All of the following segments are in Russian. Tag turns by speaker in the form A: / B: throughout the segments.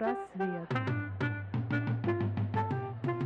A: Психпросвет.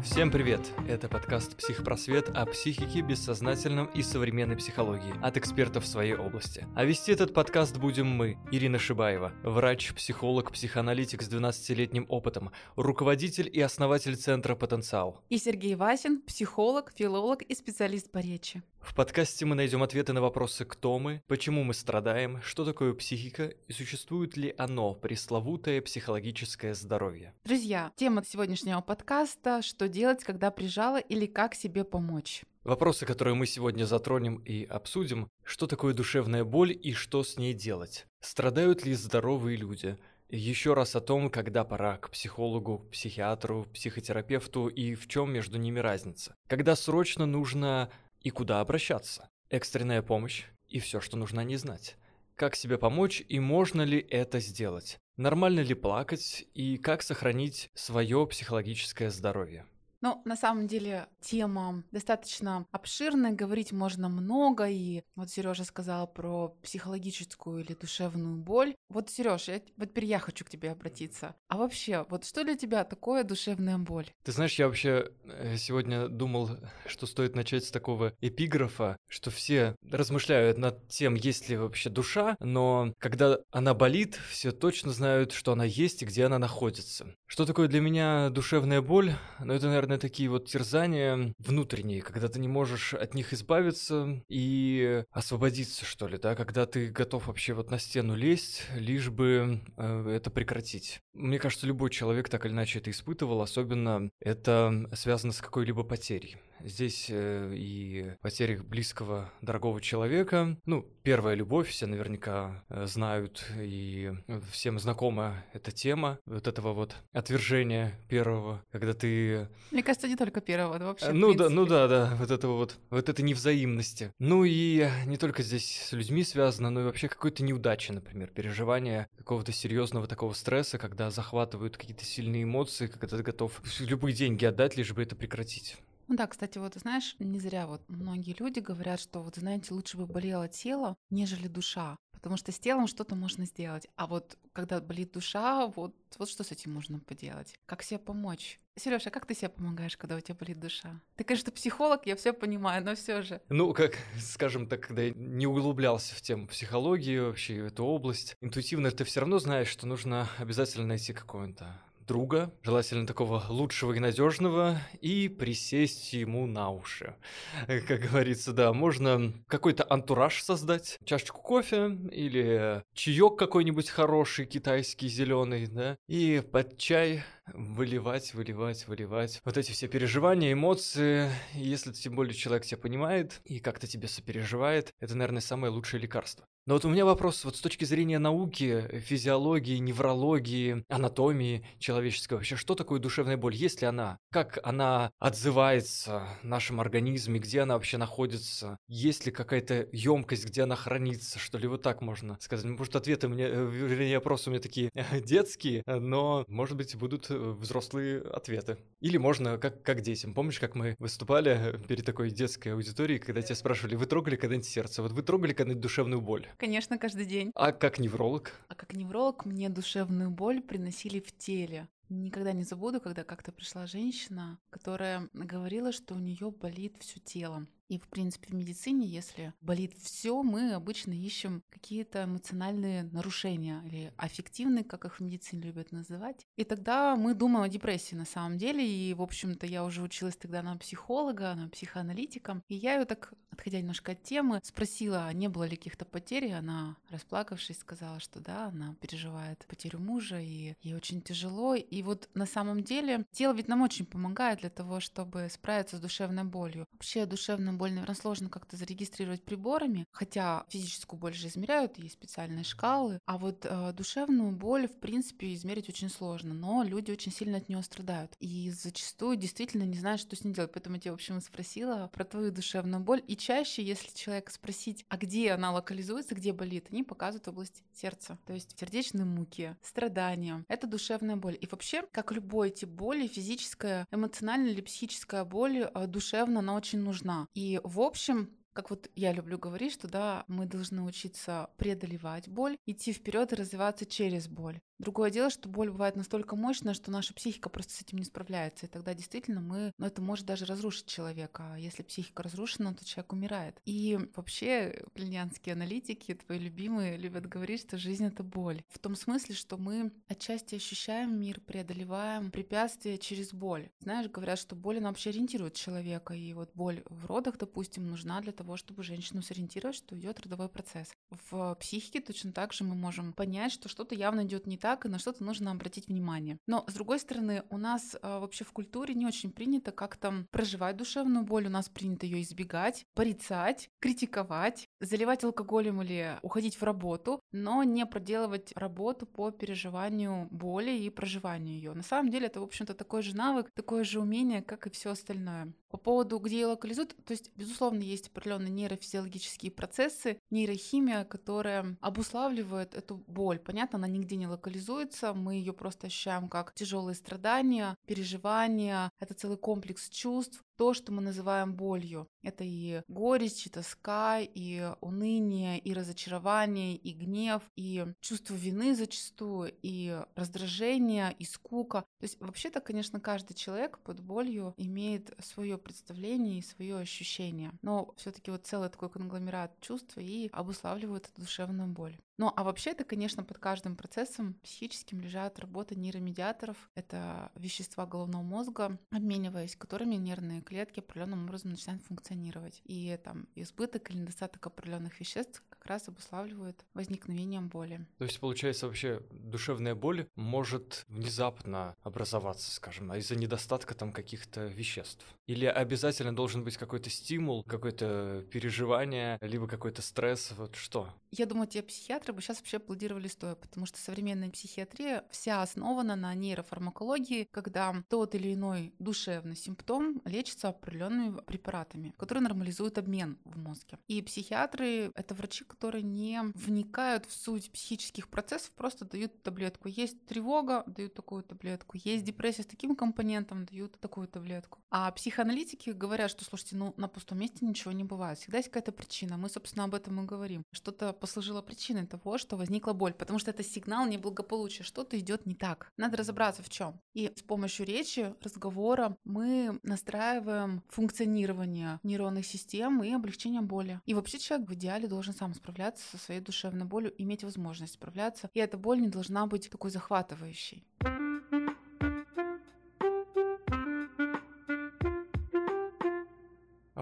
B: Всем привет! Это подкаст «Психпросвет» о психике, бессознательном и современной психологии от экспертов в своей области. А вести этот подкаст будем мы, Ирина Шибаева, врач, психолог, психоаналитик с 12-летним опытом, руководитель и основатель Центра «Потенциал».
A: И Сергей Васин, психолог, филолог и специалист по речи.
B: В подкасте мы найдем ответы на вопросы «Кто мы?», «Почему мы страдаем?», «Что такое психика?» и существует ли оно, пресловутое психологическое здоровье.
A: Друзья, тема сегодняшнего подкаста «Что делать, когда прижала или как себе помочь?»
B: Вопросы, которые мы сегодня затронем и обсудим, что такое душевная боль и что с ней делать? Страдают ли здоровые люди? Еще раз о том, когда пора к психологу, психиатру, психотерапевту и в чем между ними разница. Когда срочно нужно и куда обращаться. Экстренная помощь и все, что нужно не знать. Как себе помочь и можно ли это сделать? Нормально ли плакать и как сохранить свое психологическое здоровье?
A: Ну, на самом деле, тема достаточно обширная, говорить можно много, и вот Сережа сказал про психологическую или душевную боль. Вот, Сереж, я, вот теперь я хочу к тебе обратиться. А вообще, вот что для тебя такое душевная боль?
B: Ты знаешь, я вообще э, сегодня думал, что стоит начать с такого эпиграфа, что все размышляют над тем, есть ли вообще душа, но когда она болит, все точно знают, что она есть и где она находится. Что такое для меня душевная боль? Ну, это, наверное, такие вот терзания внутренние, когда ты не можешь от них избавиться и освободиться, что ли, да, когда ты готов вообще вот на стену лезть, лишь бы э, это прекратить. Мне кажется, любой человек так или иначе это испытывал, особенно это связано с какой-либо потерей. Здесь э, и потеря близкого, дорогого человека. Ну, первая любовь, все наверняка э, знают, и всем знакома эта тема вот этого вот отвержения первого, когда ты...
A: Мне кажется, не только первого,
B: это
A: вообще.
B: Ну да, ну да, да, вот этого вот, вот этой невзаимности. Ну и не только здесь с людьми связано, но и вообще какой-то неудачи, например, переживание какого-то серьезного такого стресса, когда захватывают какие-то сильные эмоции, когда ты готов любые деньги отдать, лишь бы это прекратить.
A: Ну да, кстати, вот знаешь, не зря вот многие люди говорят, что вот знаете, лучше бы болело тело, нежели душа, потому что с телом что-то можно сделать, а вот когда болит душа, вот вот что с этим можно поделать, как себе помочь. Сережа, как ты себе помогаешь, когда у тебя болит душа? Ты, конечно, психолог, я все понимаю, но все же.
B: Ну, как, скажем так, когда я не углублялся в тему психологии, вообще в эту область, интуитивно ты все равно знаешь, что нужно обязательно найти какое-то друга, желательно такого лучшего и надежного, и присесть ему на уши. Как говорится, да, можно какой-то антураж создать, чашечку кофе или чаек какой-нибудь хороший, китайский, зеленый, да, и под чай выливать, выливать, выливать. Вот эти все переживания, эмоции, если тем более человек тебя понимает и как-то тебе сопереживает, это, наверное, самое лучшее лекарство. Но вот у меня вопрос вот с точки зрения науки, физиологии, неврологии, анатомии человеческой. Вообще, что такое душевная боль? Есть ли она? Как она отзывается в нашем организме? Где она вообще находится? Есть ли какая-то емкость, где она хранится? Что ли вот так можно сказать? Может, ответы мне, э, вернее, вопросы у меня такие детские, но, может быть, будут э, взрослые ответы. Или можно, как, как детям. Помнишь, как мы выступали перед такой детской аудиторией, когда тебя спрашивали, вы трогали когда-нибудь сердце? Вот вы трогали когда-нибудь душевную боль?
A: Конечно, каждый день.
B: А как невролог?
A: А как невролог мне душевную боль приносили в теле. Никогда не забуду, когда как-то пришла женщина, которая говорила, что у нее болит все тело. И, в принципе, в медицине, если болит все, мы обычно ищем какие-то эмоциональные нарушения или аффективные, как их в медицине любят называть. И тогда мы думаем о депрессии на самом деле. И, в общем-то, я уже училась тогда на психолога, на психоаналитика. И я ее так, отходя немножко от темы, спросила, не было ли каких-то потерь. Она, расплакавшись, сказала, что да, она переживает потерю мужа, и ей очень тяжело. И вот на самом деле тело ведь нам очень помогает для того, чтобы справиться с душевной болью. Вообще душевная боль, наверное, сложно как-то зарегистрировать приборами, хотя физическую боль же измеряют, есть специальные шкалы, а вот э, душевную боль, в принципе, измерить очень сложно, но люди очень сильно от нее страдают. И зачастую действительно не знают, что с ней делать. Поэтому я тебя, в общем, спросила про твою душевную боль. И чаще, если человека спросить, а где она локализуется, где болит, они показывают область сердца. То есть сердечные муки, страдания. Это душевная боль. И вообще, как любой тип боли, физическая, эмоциональная или психическая боль, э, душевно, она очень нужна. И в общем, Как вот я люблю говорить, что да, мы должны учиться преодолевать боль, идти вперед и развиваться через боль. Другое дело, что боль бывает настолько мощная, что наша психика просто с этим не справляется. И тогда действительно мы, ну это может даже разрушить человека. А если психика разрушена, то человек умирает. И вообще клинянские аналитики, твои любимые, любят говорить, что жизнь — это боль. В том смысле, что мы отчасти ощущаем мир, преодолеваем препятствия через боль. Знаешь, говорят, что боль, она вообще ориентирует человека. И вот боль в родах, допустим, нужна для того, чтобы женщину сориентировать, что идет родовой процесс. В психике точно так же мы можем понять, что что-то явно идет не так, и на что-то нужно обратить внимание. Но, с другой стороны, у нас э, вообще в культуре не очень принято как-то проживать душевную боль, у нас принято ее избегать, порицать, критиковать, заливать алкоголем или уходить в работу, но не проделывать работу по переживанию боли и проживанию ее. На самом деле это, в общем-то, такой же навык, такое же умение, как и все остальное. По поводу, где ее локализуют, то есть, безусловно, есть определенные нейрофизиологические процессы, нейрохимия, которая обуславливает эту боль. Понятно, она нигде не локализуется, мы ее просто ощущаем как тяжелые страдания, переживания, это целый комплекс чувств, то, что мы называем болью. Это и горечь, и тоска, и уныние, и разочарование, и гнев, и чувство вины зачастую, и раздражение, и скука. То есть вообще-то, конечно, каждый человек под болью имеет свое представление и свое ощущение. Но все-таки вот целый такой конгломерат чувств и обуславливает душевную боль. Ну, а вообще это, конечно, под каждым процессом психическим лежат работа нейромедиаторов. Это вещества головного мозга, обмениваясь которыми нервные клетки определенным образом начинают функционировать. И там избыток или недостаток определенных веществ как раз обуславливают возникновением боли.
B: То есть, получается, вообще душевная боль может внезапно образоваться, скажем, а из-за недостатка там каких-то веществ? Или обязательно должен быть какой-то стимул, какое-то переживание, либо какой-то стресс? Вот что?
A: Я думаю, те психиатры бы сейчас вообще аплодировали стоя, потому что современная психиатрия вся основана на нейрофармакологии, когда тот или иной душевный симптом лечится определенными препаратами, которые нормализуют обмен в мозге. И психиатры — это врачи, которые не вникают в суть психических процессов, просто дают таблетку. Есть тревога, дают такую таблетку. Есть депрессия с таким компонентом, дают такую таблетку. А психоаналитики говорят, что, слушайте, ну на пустом месте ничего не бывает. Всегда есть какая-то причина. Мы, собственно, об этом и говорим. Что-то послужило причиной того, что возникла боль, потому что это сигнал неблагополучия, что-то идет не так. Надо разобраться в чем. И с помощью речи, разговора мы настраиваем функционирование нейронных систем и облегчение боли. И вообще человек в идеале должен сам справляться со своей душевной болью, иметь возможность справляться. И эта боль не должна быть такой захватывающей.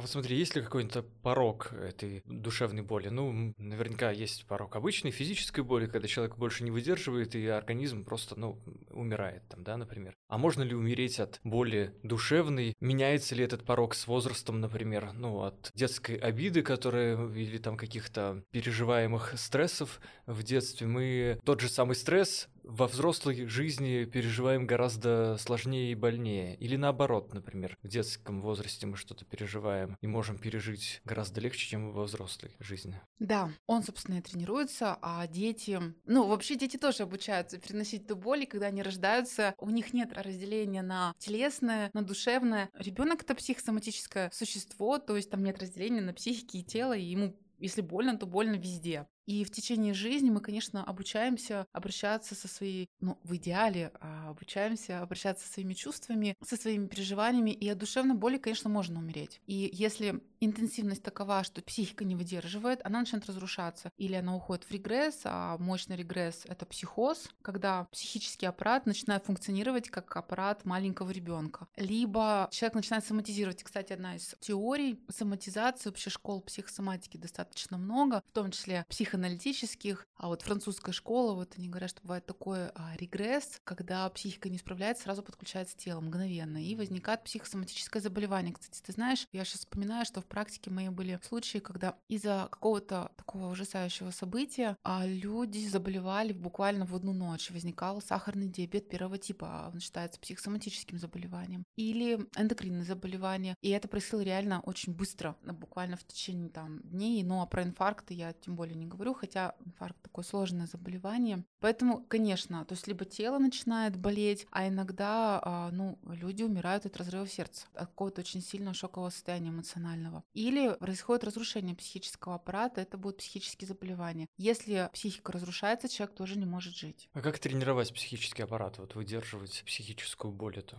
B: Вот смотри, есть ли какой-то порог этой душевной боли? Ну, наверняка есть порог обычной физической боли, когда человек больше не выдерживает, и организм просто, ну, умирает там, да, например. А можно ли умереть от боли душевной? Меняется ли этот порог с возрастом, например, ну, от детской обиды, которая, или там каких-то переживаемых стрессов в детстве? Мы тот же самый стресс во взрослой жизни переживаем гораздо сложнее и больнее. Или наоборот, например, в детском возрасте мы что-то переживаем и можем пережить гораздо легче, чем во взрослой жизни.
A: Да, он, собственно, и тренируется, а дети... Ну, вообще дети тоже обучаются переносить эту боль, и когда они рождаются, у них нет разделения на телесное, на душевное. Ребенок это психосоматическое существо, то есть там нет разделения на психике и тело, и ему если больно, то больно везде. И в течение жизни мы, конечно, обучаемся обращаться со своей, ну, в идеале, а, обучаемся обращаться со своими чувствами, со своими переживаниями, и от душевной боли, конечно, можно умереть. И если интенсивность такова, что психика не выдерживает, она начинает разрушаться. Или она уходит в регресс, а мощный регресс — это психоз, когда психический аппарат начинает функционировать как аппарат маленького ребенка. Либо человек начинает соматизировать. Кстати, одна из теорий соматизации, вообще школ психосоматики достаточно много, в том числе псих психоаналитических, а вот французская школа, вот они говорят, что бывает такой а, регресс, когда психика не справляется, сразу подключается тело мгновенно, и возникает психосоматическое заболевание. Кстати, ты знаешь, я сейчас вспоминаю, что в практике моей были случаи, когда из-за какого-то такого ужасающего события а, люди заболевали буквально в одну ночь. Возникал сахарный диабет первого типа, он считается психосоматическим заболеванием. Или эндокринные заболевания. И это происходило реально очень быстро, буквально в течение там дней. Ну а про инфаркты я тем более не говорю говорю, хотя инфаркт такое сложное заболевание. Поэтому, конечно, то есть либо тело начинает болеть, а иногда, а, ну, люди умирают от разрыва сердца, от какого-то очень сильного шокового состояния эмоционального. Или происходит разрушение психического аппарата, это будут психические заболевания. Если психика разрушается, человек тоже не может жить.
B: А как тренировать психический аппарат, вот выдерживать психическую боль эту?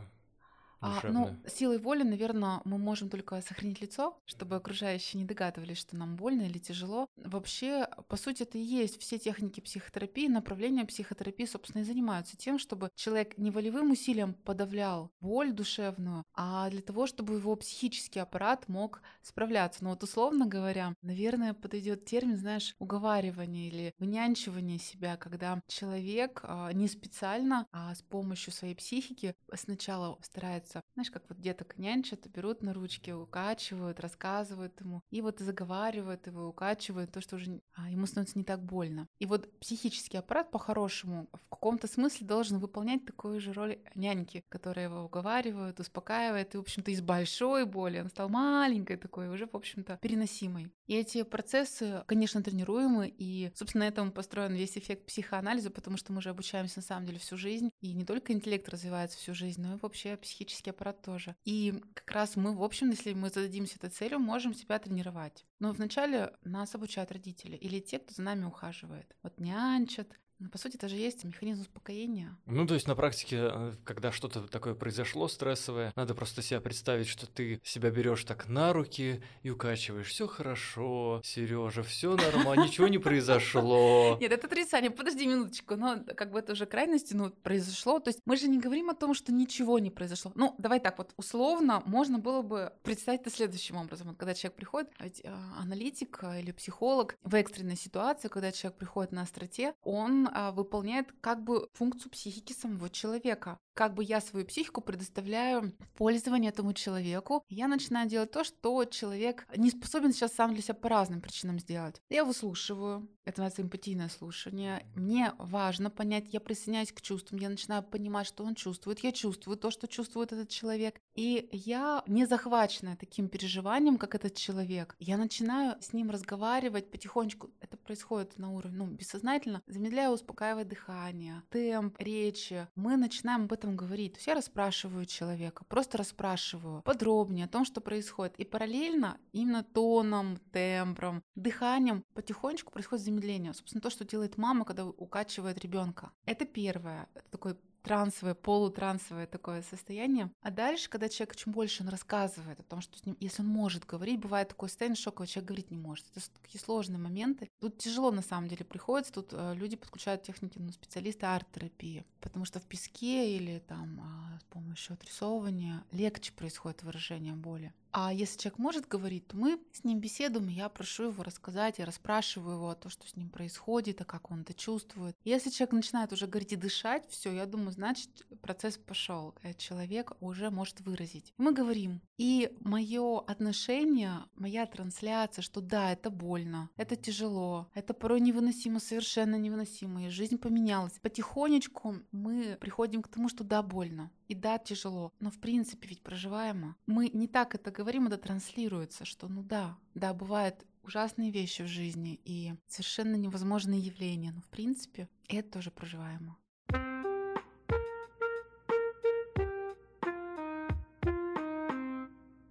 A: А, ну, силой воли, наверное, мы можем только сохранить лицо, чтобы окружающие не догадывались, что нам больно или тяжело. Вообще, по сути, это и есть все техники психотерапии, направления психотерапии, собственно, и занимаются тем, чтобы человек не волевым усилием подавлял боль душевную, а для того, чтобы его психический аппарат мог справляться. Ну вот условно говоря, наверное, подойдет термин, знаешь, уговаривание или вынянчивание себя, когда человек а, не специально, а с помощью своей психики сначала старается учатся. Знаешь, как вот деток нянчат, берут на ручки, укачивают, рассказывают ему, и вот заговаривают его, укачивают то, что уже а, ему становится не так больно. И вот психический аппарат по-хорошему в каком-то смысле должен выполнять такую же роль няньки, которая его уговаривает, успокаивает, и, в общем-то, из большой боли он стал маленькой такой, уже, в общем-то, переносимой. И эти процессы, конечно, тренируемы, и, собственно, на этом построен весь эффект психоанализа, потому что мы же обучаемся, на самом деле, всю жизнь, и не только интеллект развивается всю жизнь, но и вообще психический психический аппарат тоже. И как раз мы, в общем, если мы зададимся этой целью, можем себя тренировать. Но вначале нас обучают родители или те, кто за нами ухаживает. Вот нянчат, ну, по сути, это же есть механизм успокоения.
B: Ну, то есть на практике, э, когда что-то такое произошло стрессовое, надо просто себя представить, что ты себя берешь так на руки и укачиваешь. Все хорошо, Сережа, все нормально, ничего не произошло.
A: Нет, это отрицание. Подожди минуточку, но как бы это уже крайности, ну, произошло. То есть мы же не говорим о том, что ничего не произошло. Ну, давай так вот, условно, можно было бы представить это следующим образом. Вот, когда человек приходит, а ведь э, аналитик или психолог в экстренной ситуации, когда человек приходит на остроте, он а, выполняет как бы функцию психики самого человека как бы я свою психику предоставляю в пользование этому человеку. Я начинаю делать то, что человек не способен сейчас сам для себя по разным причинам сделать. Я выслушиваю, это называется эмпатийное слушание. Мне важно понять, я присоединяюсь к чувствам, я начинаю понимать, что он чувствует, я чувствую то, что чувствует этот человек. И я не захвачена таким переживанием, как этот человек. Я начинаю с ним разговаривать потихонечку. Это происходит на уровне, ну, бессознательно. Замедляю, успокаивая дыхание, темп, речи. Мы начинаем об этом этом говорить. То есть я расспрашиваю человека, просто расспрашиваю подробнее о том, что происходит. И параллельно именно тоном, тембром, дыханием потихонечку происходит замедление. Собственно, то, что делает мама, когда укачивает ребенка. Это первое. Это такой трансовое, полутрансовое такое состояние. А дальше, когда человек чем больше он рассказывает о том, что с ним, если он может говорить, бывает такое состояние шоковое, человек говорить не может. Это такие сложные моменты. Тут тяжело на самом деле приходится, тут э, люди подключают техники, ну, специалисты арт-терапии, потому что в песке или там э, с помощью отрисовывания легче происходит выражение боли. А если человек может говорить, то мы с ним беседуем, я прошу его рассказать, я расспрашиваю его о том, что с ним происходит, а как он это чувствует. Если человек начинает уже говорить и дышать, все, я думаю, значит, процесс пошел. Человек уже может выразить. Мы говорим. И мое отношение, моя трансляция, что да, это больно, это тяжело, это порой невыносимо, совершенно невыносимо, и жизнь поменялась. Потихонечку мы приходим к тому, что да, больно. И да, тяжело, но в принципе ведь проживаемо. Мы не так это говорим, это транслируется, что ну да, да, бывают ужасные вещи в жизни и совершенно невозможные явления, но в принципе это тоже проживаемо.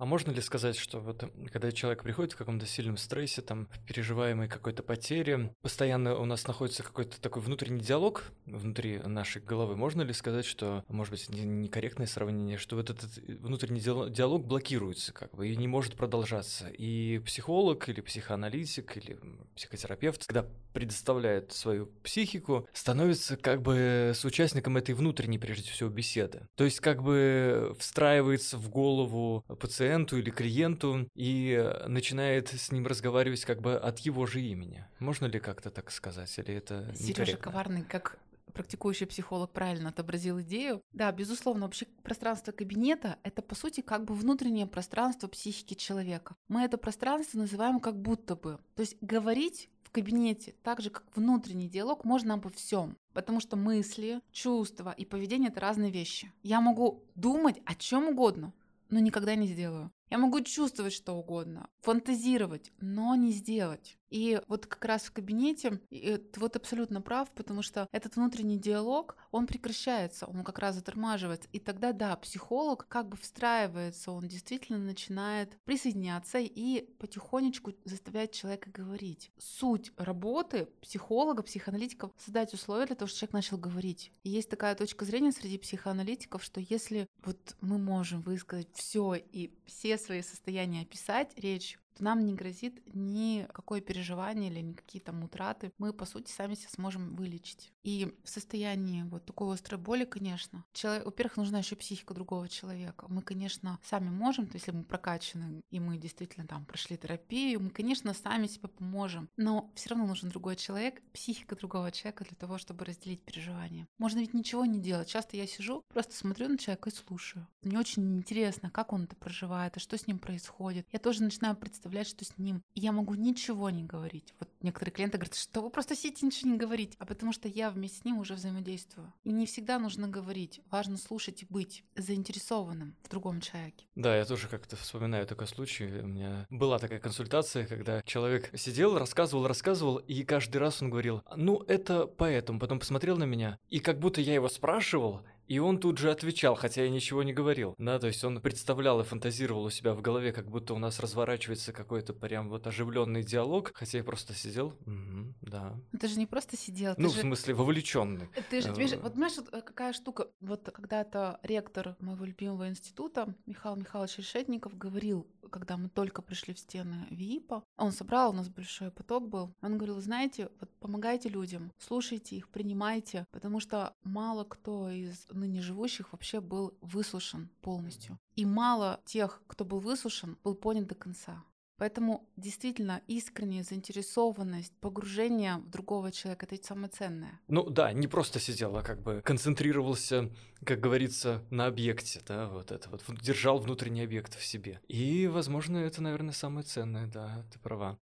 B: А можно ли сказать, что вот когда человек приходит в каком-то сильном стрессе, там, в переживаемой какой-то потере, постоянно у нас находится какой-то такой внутренний диалог внутри нашей головы, можно ли сказать, что, может быть, некорректное сравнение, что вот этот внутренний диалог блокируется как бы и не может продолжаться? И психолог или психоаналитик или психотерапевт, когда предоставляет свою психику, становится как бы с участником этой внутренней, прежде всего, беседы. То есть как бы встраивается в голову пациента пациенту или клиенту и начинает с ним разговаривать как бы от его же имени. Можно ли как-то так сказать? Или это
A: Сережа Коварный, как практикующий психолог правильно отобразил идею. Да, безусловно, вообще пространство кабинета — это, по сути, как бы внутреннее пространство психики человека. Мы это пространство называем как будто бы. То есть говорить в кабинете, так же как внутренний диалог, можно обо всем. Потому что мысли, чувства и поведение — это разные вещи. Я могу думать о чем угодно, но никогда не сделаю. Я могу чувствовать что угодно, фантазировать, но не сделать. И вот как раз в кабинете ты вот абсолютно прав, потому что этот внутренний диалог, он прекращается, он как раз затормаживается. И тогда, да, психолог как бы встраивается, он действительно начинает присоединяться и потихонечку заставлять человека говорить. Суть работы психолога, психоаналитиков — создать условия для того, чтобы человек начал говорить. И есть такая точка зрения среди психоаналитиков, что если вот мы можем высказать все и все свои состояния описать речь, нам не грозит никакое переживание или никакие там утраты. Мы, по сути, сами себя сможем вылечить. И в состоянии вот такой острой боли, конечно, человек, во-первых, нужна еще психика другого человека. Мы, конечно, сами можем, то есть если мы прокачаны, и мы действительно там прошли терапию, мы, конечно, сами себе поможем. Но все равно нужен другой человек, психика другого человека для того, чтобы разделить переживания. Можно ведь ничего не делать. Часто я сижу, просто смотрю на человека и слушаю. Мне очень интересно, как он это проживает, и что с ним происходит. Я тоже начинаю представлять, что с ним. И я могу ничего не говорить. Вот некоторые клиенты говорят, что вы просто сидите ничего не говорить. А потому что я вместе с ним уже взаимодействую. И не всегда нужно говорить. Важно слушать и быть заинтересованным в другом человеке.
B: Да, я тоже как-то вспоминаю такой случай. У меня была такая консультация, когда человек сидел, рассказывал, рассказывал, и каждый раз он говорил, ну это поэтому. Потом посмотрел на меня, и как будто я его спрашивал, и он тут же отвечал, хотя я ничего не говорил. Да, то есть он представлял и фантазировал у себя в голове, как будто у нас разворачивается какой-то прям вот оживленный диалог, хотя я просто сидел. Угу, да.
A: Но ты же не просто сидел.
B: Ну,
A: же...
B: в смысле, вовлеченный.
A: Ты же, ты же, вот понимаешь, вот э, какая штука. Вот когда-то ректор моего любимого института Михаил Михайлович Решетников говорил, когда мы только пришли в стены ВИИПа, он собрал, у нас большой поток был, он говорил, знаете, вот помогайте людям, слушайте их, принимайте, потому что мало кто из ныне живущих вообще был выслушан полностью. И мало тех, кто был выслушан, был понят до конца. Поэтому действительно искренняя заинтересованность, погружение в другого человека — это самое ценное.
B: Ну да, не просто сидел, а как бы концентрировался, как говорится, на объекте, да, вот это вот, держал внутренний объект в себе. И, возможно, это, наверное, самое ценное, да, ты права.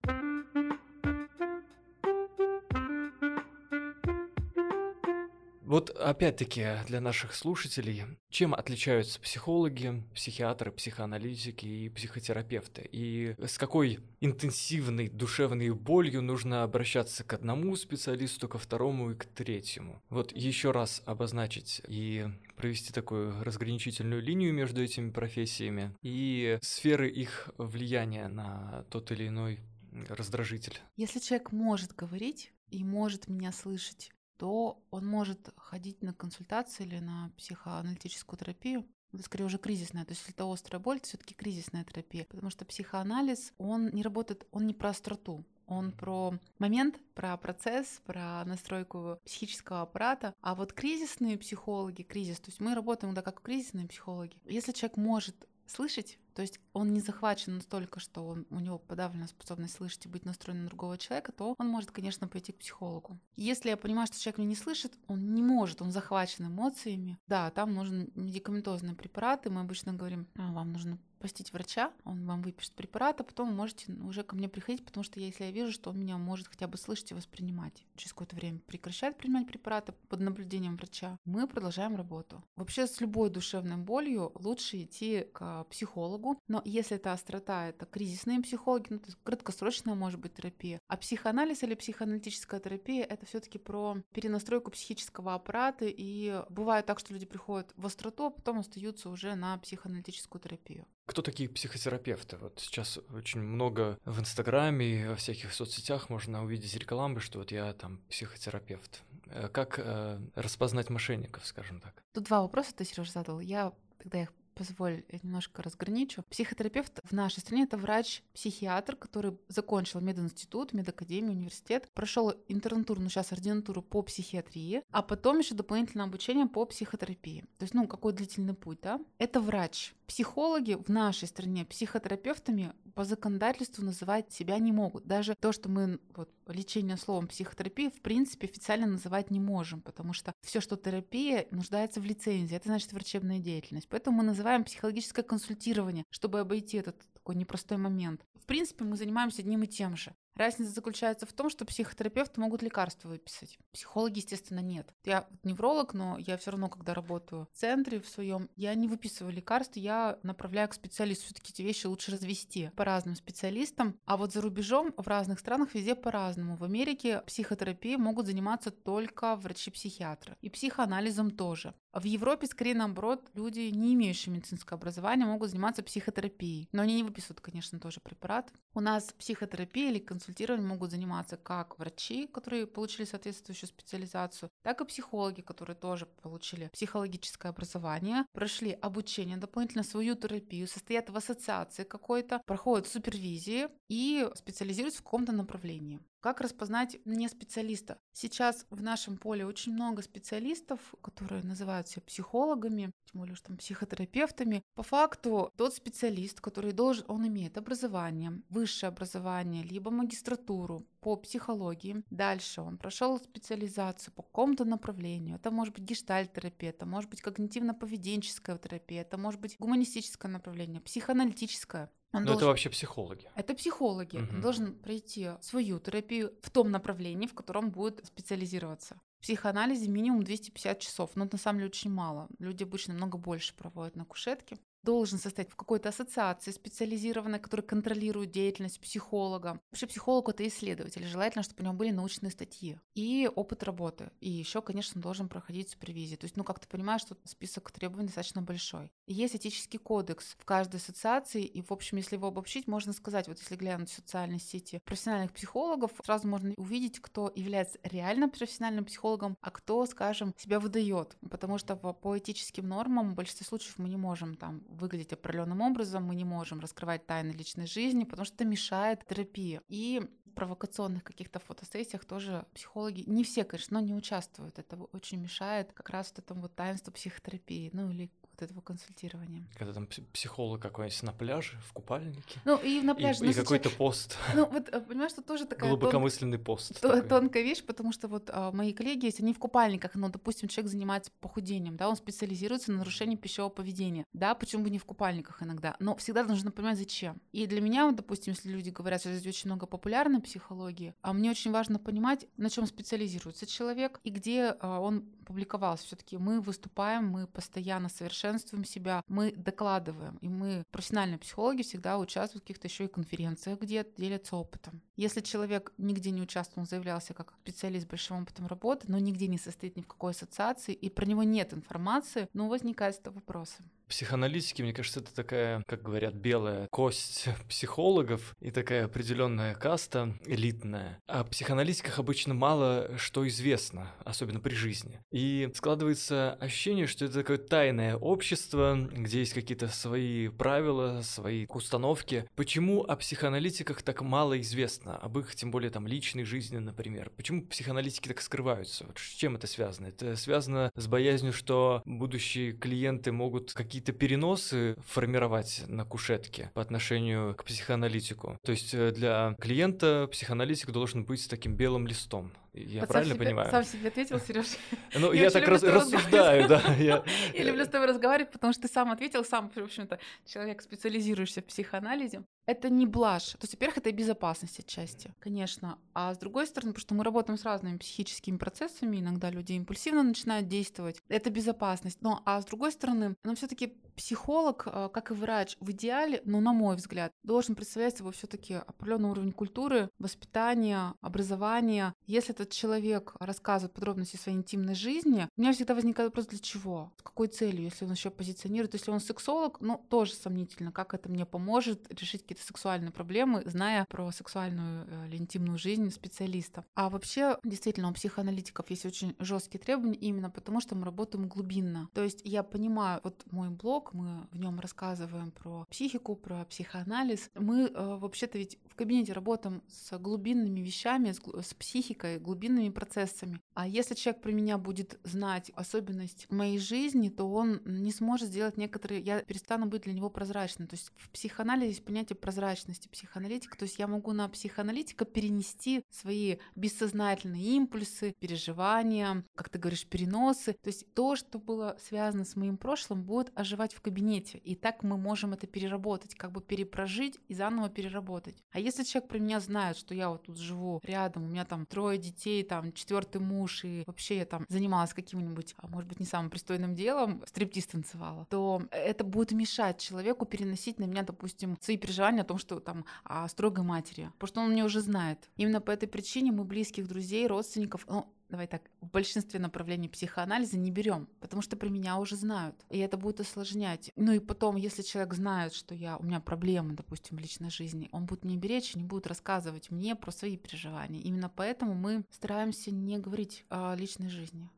B: Вот опять-таки для наших слушателей, чем отличаются психологи, психиатры, психоаналитики и психотерапевты? И с какой интенсивной душевной болью нужно обращаться к одному специалисту, ко второму и к третьему? Вот еще раз обозначить и провести такую разграничительную линию между этими профессиями и сферы их влияния на тот или иной раздражитель.
A: Если человек может говорить и может меня слышать, то он может ходить на консультации или на психоаналитическую терапию. Это скорее уже кризисная. То есть если это острая боль, это все-таки кризисная терапия. Потому что психоанализ, он не работает, он не про остроту. Он про момент, про процесс, про настройку психического аппарата. А вот кризисные психологи, кризис, то есть мы работаем да, как кризисные психологи. Если человек может слышать, то есть он не захвачен настолько, что он, у него подавлена способность слышать и быть настроен на другого человека, то он может, конечно, пойти к психологу. Если я понимаю, что человек меня не слышит, он не может, он захвачен эмоциями. Да, там нужен медикаментозные препараты. Мы обычно говорим, а, вам нужно посетить врача, он вам выпишет препарат, а потом вы можете уже ко мне приходить, потому что если я вижу, что он меня может хотя бы слышать и воспринимать, через какое-то время прекращает принимать препараты под наблюдением врача, мы продолжаем работу. Вообще с любой душевной болью лучше идти к психологу, но если это острота, это кризисные психологи, ну, то есть краткосрочная может быть терапия, а психоанализ или психоаналитическая терапия это все-таки про перенастройку психического аппарата, и бывает так, что люди приходят в остроту, а потом остаются уже на психоаналитическую терапию.
B: Кто такие психотерапевты? Вот сейчас очень много в Инстаграме и во всяких соцсетях можно увидеть рекламы, что вот я там психотерапевт. Э, как э, распознать мошенников, скажем так?
A: Тут два вопроса ты, Сереж, задал. Я тогда их позволь, я немножко разграничу. Психотерапевт в нашей стране это врач-психиатр, который закончил мединститут, медакадемию, университет, прошел интернатуру, ну сейчас ординатуру по психиатрии, а потом еще дополнительное обучение по психотерапии. То есть, ну, какой длительный путь, да? Это врач. Психологи в нашей стране психотерапевтами по законодательству называть себя не могут. Даже то, что мы вот, лечение словом психотерапия, в принципе, официально называть не можем, потому что все, что терапия, нуждается в лицензии. Это значит врачебная деятельность. Поэтому мы называем психологическое консультирование, чтобы обойти этот такой непростой момент. В принципе, мы занимаемся одним и тем же. Разница заключается в том, что психотерапевты могут лекарства выписать. Психологи, естественно, нет. Я невролог, но я все равно, когда работаю в центре в своем, я не выписываю лекарства, я направляю к специалисту. Все-таки эти вещи лучше развести по разным специалистам. А вот за рубежом в разных странах везде по-разному. В Америке психотерапией могут заниматься только врачи-психиатры. И психоанализом тоже. В Европе, скорее наоборот, люди, не имеющие медицинского образования, могут заниматься психотерапией. Но они не выписывают, конечно, тоже препарат. У нас психотерапией или консультированием могут заниматься как врачи, которые получили соответствующую специализацию, так и психологи, которые тоже получили психологическое образование, прошли обучение дополнительно, свою терапию, состоят в ассоциации какой-то, проходят супервизии и специализируются в каком-то направлении. Как распознать не специалиста? Сейчас в нашем поле очень много специалистов, которые называют себя психологами, тем более, что там психотерапевтами. По факту тот специалист, который должен, он имеет образование, высшее образование, либо магистратуру по психологии. Дальше он прошел специализацию по какому-то направлению. Это может быть гештальт-терапия, это может быть когнитивно-поведенческая терапия, это может быть гуманистическое направление, психоаналитическое.
B: Он Но должен... это вообще психологи.
A: Это психологи. Угу. Он должен пройти свою терапию в том направлении, в котором будет специализироваться. В психоанализе минимум 250 часов, но это на самом деле очень мало. Люди обычно много больше проводят на кушетке должен состоять в какой-то ассоциации специализированной, которая контролирует деятельность психолога. Вообще психолог — это исследователь. Желательно, чтобы у него были научные статьи и опыт работы. И еще, конечно, должен проходить супервизию. То есть, ну, как ты понимаешь, что список требований достаточно большой. Есть этический кодекс в каждой ассоциации, и, в общем, если его обобщить, можно сказать, вот если глянуть в социальные сети профессиональных психологов, сразу можно увидеть, кто является реально профессиональным психологом, а кто, скажем, себя выдает. Потому что по этическим нормам в большинстве случаев мы не можем там выглядеть определенным образом, мы не можем раскрывать тайны личной жизни, потому что это мешает терапии. И в провокационных каких-то фотосессиях тоже психологи, не все, конечно, но не участвуют. Это очень мешает как раз вот этому вот таинству психотерапии, ну или вот этого консультирования.
B: Когда там психолог какой-нибудь на пляже, в купальнике.
A: Ну, и на пляже.
B: И, и какой-то пост.
A: Ну, вот, э, понимаешь, что тоже такая...
B: Глубокомысленный тон... пост.
A: То, тонкая вещь, потому что вот а, мои коллеги есть, они в купальниках, но, допустим, человек занимается похудением, да, он специализируется на нарушении пищевого поведения. Да, почему бы не в купальниках иногда? Но всегда нужно понимать, зачем. И для меня, вот, допустим, если люди говорят, что здесь очень много популярной психологии, а мне очень важно понимать, на чем специализируется человек и где а, он публиковался. Все-таки мы выступаем, мы постоянно совершенствуем себя, мы докладываем, и мы, профессиональные психологи, всегда участвуют в каких-то еще и конференциях, где делятся опытом. Если человек нигде не участвовал, он заявлялся как специалист с большим опытом работы, но нигде не состоит ни в какой ассоциации, и про него нет информации, ну, возникает это вопросы.
B: Психоаналитики, мне кажется, это такая, как говорят, белая кость психологов и такая определенная каста элитная. О психоаналитиках обычно мало что известно, особенно при жизни. И складывается ощущение, что это такое тайное общество, где есть какие-то свои правила, свои установки. Почему о психоаналитиках так мало известно? Об их, тем более, там, личной жизни, например. Почему психоаналитики так скрываются? Вот с чем это связано? Это связано с боязнью, что будущие клиенты могут какие какие-то переносы формировать на кушетке по отношению к психоаналитику. То есть э, для клиента психоаналитик должен быть таким белым листом. Я вот правильно
A: себе,
B: понимаю?
A: Сам себе ответил, Сереж.
B: Ну, я, я так раз, рассуждаю, да.
A: Я... я люблю с тобой разговаривать, потому что ты сам ответил, сам, в общем-то, человек, специализируешься в психоанализе. Это не блажь. То есть, во-первых, это безопасность отчасти, конечно. А с другой стороны, потому что мы работаем с разными психическими процессами, иногда люди импульсивно начинают действовать. Это безопасность. Но а с другой стороны, но все таки психолог, э, как и врач, в идеале, ну, на мой взгляд, должен представлять собой все таки определенный уровень культуры, воспитания, образования. Если этот человек рассказывает подробности своей интимной жизни, у меня всегда возникает вопрос, для чего? С какой целью, если он еще позиционирует? Если он сексолог, ну, тоже сомнительно, как это мне поможет решить какие-то сексуальные проблемы, зная про сексуальную э, или интимную жизнь специалиста. А вообще, действительно, у психоаналитиков есть очень жесткие требования именно потому, что мы работаем глубинно. То есть я понимаю, вот мой блог, мы в нем рассказываем про психику, про психоанализ. Мы э, вообще-то ведь в кабинете работаем с глубинными вещами, с, с психикой, глубинными процессами. А если человек про меня будет знать особенность моей жизни, то он не сможет сделать некоторые... Я перестану быть для него прозрачной. То есть в психоанализе есть понятие прозрачности психоаналитика. То есть я могу на психоаналитика перенести свои бессознательные импульсы, переживания, как ты говоришь, переносы. То есть то, что было связано с моим прошлым, будет оживать в кабинете. И так мы можем это переработать, как бы перепрожить и заново переработать. А если человек про меня знает, что я вот тут живу рядом, у меня там трое детей, там четвертый муж, и вообще я там занималась каким-нибудь, а может быть, не самым пристойным делом, стриптиз танцевала, то это будет мешать человеку переносить на меня, допустим, свои переживания о том, что там о строгой матери, потому что он меня уже знает. Именно по этой причине мы близких друзей, родственников, ну, давай так, в большинстве направлений психоанализа не берем, потому что про меня уже знают, и это будет осложнять. Ну и потом, если человек знает, что я, у меня проблемы, допустим, в личной жизни, он будет мне беречь, не будет рассказывать мне про свои переживания. Именно поэтому мы стараемся не говорить о личной жизни.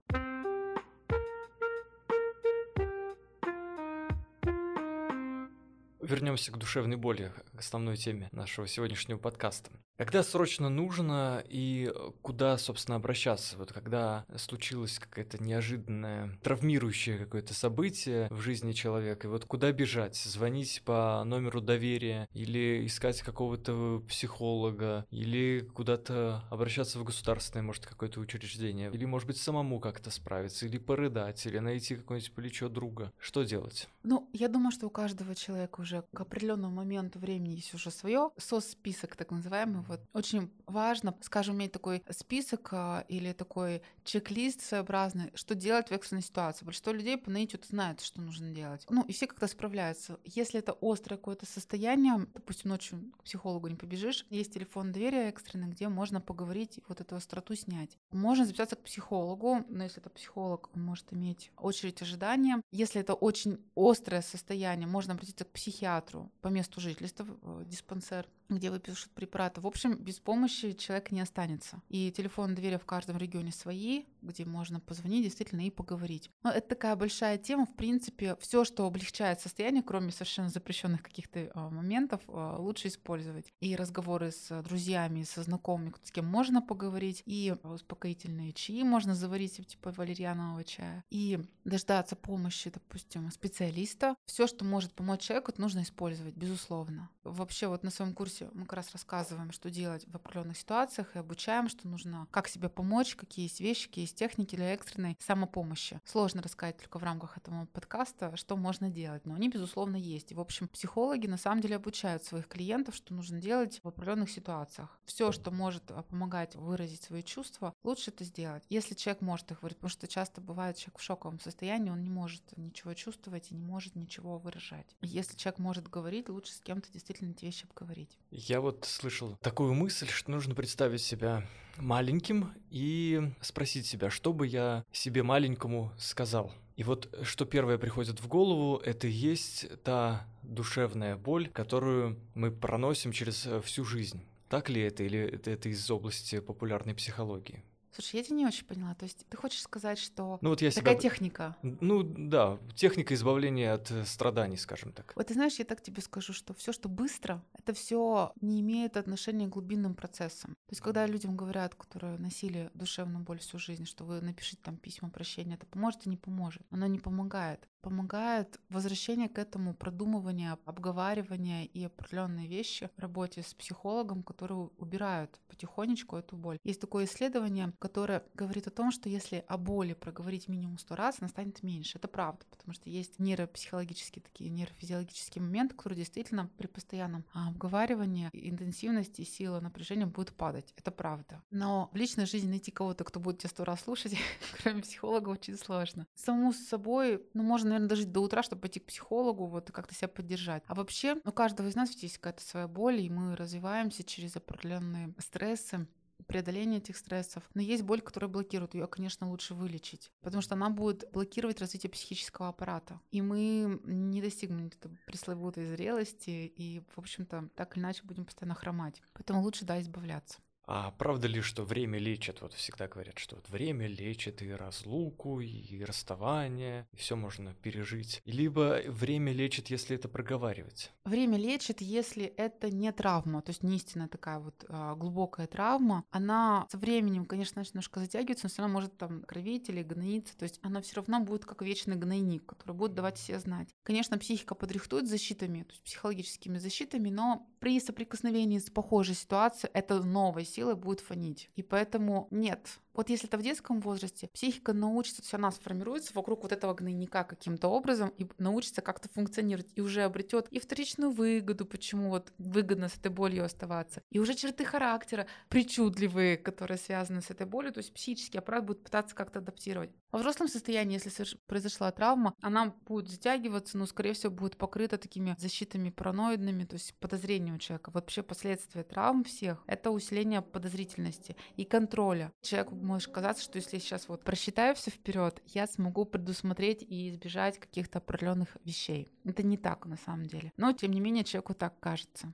B: Вернемся к душевной боли, к основной теме нашего сегодняшнего подкаста. Когда срочно нужно и куда, собственно, обращаться? Вот когда случилось какое-то неожиданное, травмирующее какое-то событие в жизни человека, и вот куда бежать? Звонить по номеру доверия или искать какого-то психолога, или куда-то обращаться в государственное, может, какое-то учреждение, или, может быть, самому как-то справиться, или порыдать, или найти какое-нибудь плечо друга. Что делать?
A: Ну, я думаю, что у каждого человека уже к определенному моменту времени есть уже свое сос-список, так называемый, вот очень важно, скажем, иметь такой список а, или такой чек-лист своеобразный, что делать в экстренной ситуации. Большинство людей по наитию знают, что нужно делать. Ну, и все как-то справляются. Если это острое какое-то состояние, допустим, ночью к психологу не побежишь, есть телефон доверия экстренный, где можно поговорить и вот эту остроту снять. Можно записаться к психологу, но если это психолог, он может иметь очередь ожидания. Если это очень острое состояние, можно обратиться к психиатру по месту жительства, в диспансер где выпишут препараты. В общем, без помощи человек не останется. И телефон доверия в каждом регионе свои, где можно позвонить действительно и поговорить. Но это такая большая тема. В принципе, все, что облегчает состояние, кроме совершенно запрещенных каких-то а, моментов, а, лучше использовать. И разговоры с друзьями, со знакомыми, с кем можно поговорить, и успокоительные чаи можно заварить, типа валерьянового чая, и дождаться помощи, допустим, специалиста. Все, что может помочь человеку, нужно использовать, безусловно. Вообще, вот на своем курсе мы как раз рассказываем, что делать в определенных ситуациях и обучаем, что нужно, как себе помочь, какие есть вещи, какие есть техники для экстренной самопомощи. Сложно рассказать только в рамках этого подкаста, что можно делать, но они, безусловно, есть. И, в общем, психологи на самом деле обучают своих клиентов, что нужно делать в определенных ситуациях. Все, что может а, помогать выразить свои чувства, лучше это сделать. Если человек может их выразить, потому что часто бывает человек в шоковом состоянии, он не может ничего чувствовать и не может ничего выражать. Если человек может говорить, лучше с кем-то действительно эти вещи обговорить.
B: Я вот слышал такую мысль, что нужно представить себя маленьким и спросить себя, что бы я себе маленькому сказал. И вот что первое приходит в голову, это и есть та душевная боль, которую мы проносим через всю жизнь. Так ли это или это, это из области популярной психологии?
A: Слушай, я тебя не очень поняла. То есть ты хочешь сказать, что
B: ну, вот я
A: такая
B: себя...
A: техника?
B: Ну да, техника избавления от э, страданий, скажем так.
A: Вот ты знаешь, я так тебе скажу, что все, что быстро, это все не имеет отношения к глубинным процессам. То есть когда людям говорят, которые носили душевную боль всю жизнь, что вы напишите там письма прощения, это поможет и не поможет. Оно не помогает помогает возвращение к этому продумывания, обговаривания и определенные вещи в работе с психологом, которые убирают потихонечку эту боль. Есть такое исследование, которое говорит о том, что если о боли проговорить минимум сто раз, она станет меньше. Это правда, потому что есть нейропсихологические такие нейрофизиологические моменты, которые действительно при постоянном обговаривании интенсивности, силы, напряжения будут падать. Это правда. Но в личной жизни найти кого-то, кто будет тебя сто раз слушать, кроме психолога, очень сложно. Самому с собой, ну, можно наверное, дожить до утра, чтобы пойти к психологу, вот, и как-то себя поддержать. А вообще, у каждого из нас есть какая-то своя боль, и мы развиваемся через определенные стрессы, преодоление этих стрессов. Но есть боль, которая блокирует. Ее, конечно, лучше вылечить, потому что она будет блокировать развитие психического аппарата. И мы не достигнем пресловутой зрелости, и, в общем-то, так или иначе будем постоянно хромать. Поэтому лучше, да, избавляться.
B: А правда ли, что время лечит? Вот всегда говорят, что вот время лечит и разлуку, и расставание, и все можно пережить. Либо время лечит, если это проговаривать.
A: Время лечит, если это не травма, то есть не истинная такая вот а, глубокая травма. Она со временем, конечно, немножко затягивается, но все равно может там кровить или гноиться. То есть она все равно будет как вечный гнойник, который будет давать все знать. Конечно, психика подрихтует защитами, то есть психологическими защитами, но при соприкосновении с похожей ситуацией это новая сила будет фонить. И поэтому нет, Вот если это в детском возрасте, психика научится, все она сформируется вокруг вот этого гнойника каким-то образом и научится как-то функционировать и уже обретет и вторичную выгоду, почему вот выгодно с этой болью оставаться, и уже черты характера причудливые, которые связаны с этой болью, то есть психический аппарат будет пытаться как-то адаптировать. Во взрослом состоянии, если произошла травма, она будет затягиваться, но, скорее всего, будет покрыта такими защитами параноидными, то есть подозрением человека. Вообще последствия травм всех — это усиление подозрительности и контроля. Человеку может казаться, что если я сейчас вот просчитаю все вперед, я смогу предусмотреть и избежать каких-то определенных вещей. Это не так на самом деле. Но, тем не менее, человеку так кажется.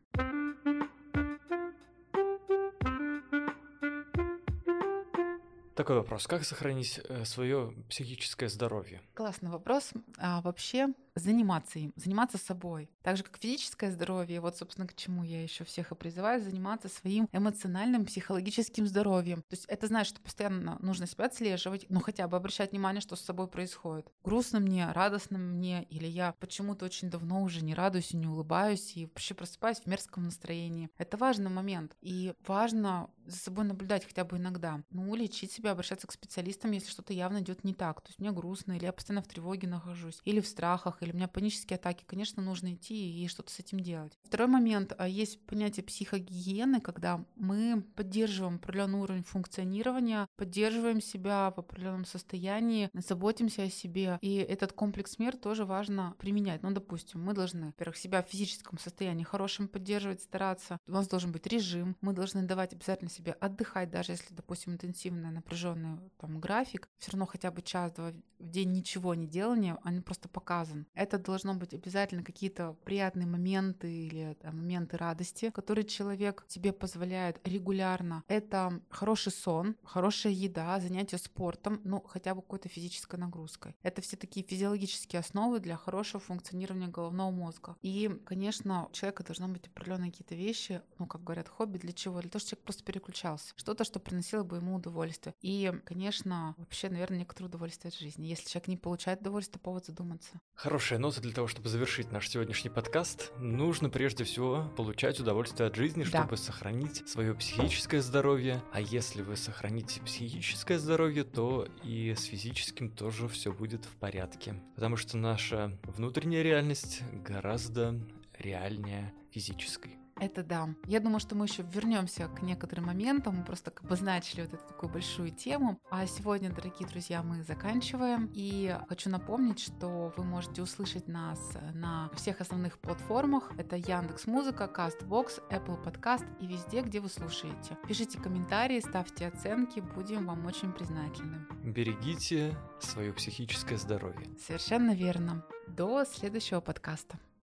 B: Такой вопрос. Как сохранить э, свое психическое здоровье?
A: Классный вопрос. А, вообще заниматься им, заниматься собой. Так же, как физическое здоровье, вот, собственно, к чему я еще всех и призываю, заниматься своим эмоциональным, психологическим здоровьем. То есть это значит, что постоянно нужно себя отслеживать, ну хотя бы обращать внимание, что с собой происходит. Грустно мне, радостно мне, или я почему-то очень давно уже не радуюсь и не улыбаюсь, и вообще просыпаюсь в мерзком настроении. Это важный момент. И важно за собой наблюдать хотя бы иногда. Ну, лечить себя, обращаться к специалистам, если что-то явно идет не так. То есть мне грустно, или я постоянно в тревоге нахожусь, или в страхах, или у меня панические атаки, конечно, нужно идти и что-то с этим делать. Второй момент. А есть понятие психогигиены, когда мы поддерживаем определенный уровень функционирования, поддерживаем себя в определенном состоянии, заботимся о себе. И этот комплекс мер тоже важно применять. Ну, допустим, мы должны, во-первых, себя в физическом состоянии хорошим поддерживать, стараться. У нас должен быть режим. Мы должны давать обязательно себе отдыхать, даже если, допустим, интенсивный, напряженный там график. Все равно хотя бы час-два в день ничего не делания, он просто показан. Это должно быть обязательно какие-то приятные моменты или там, моменты радости, которые человек себе позволяет регулярно. Это хороший сон, хорошая еда, занятие спортом, ну хотя бы какой-то физической нагрузкой. Это все такие физиологические основы для хорошего функционирования головного мозга. И, конечно, у человека должны быть определенные какие-то вещи, ну, как говорят, хобби для чего? Для того, чтобы человек просто переключался. Что-то, что приносило бы ему удовольствие. И, конечно, вообще, наверное, некоторое удовольствие от жизни. Если человек не получает удовольствие, повод задуматься.
B: Хорошая нота для того, чтобы завершить наш сегодняшний подкаст. Нужно прежде всего получать удовольствие от жизни, да. чтобы сохранить свое психическое здоровье. А если вы сохраните психическое здоровье, то и с физическим тоже все будет в порядке. Потому что наша внутренняя реальность гораздо реальнее физической.
A: Это да. Я думаю, что мы еще вернемся к некоторым моментам. Мы просто как бы обозначили вот эту такую большую тему. А сегодня, дорогие друзья, мы заканчиваем. И хочу напомнить, что вы можете услышать нас на всех основных платформах. Это Яндекс Музыка, Castbox, Apple Podcast и везде, где вы слушаете. Пишите комментарии, ставьте оценки, будем вам очень признательны.
B: Берегите свое психическое здоровье.
A: Совершенно верно. До следующего подкаста.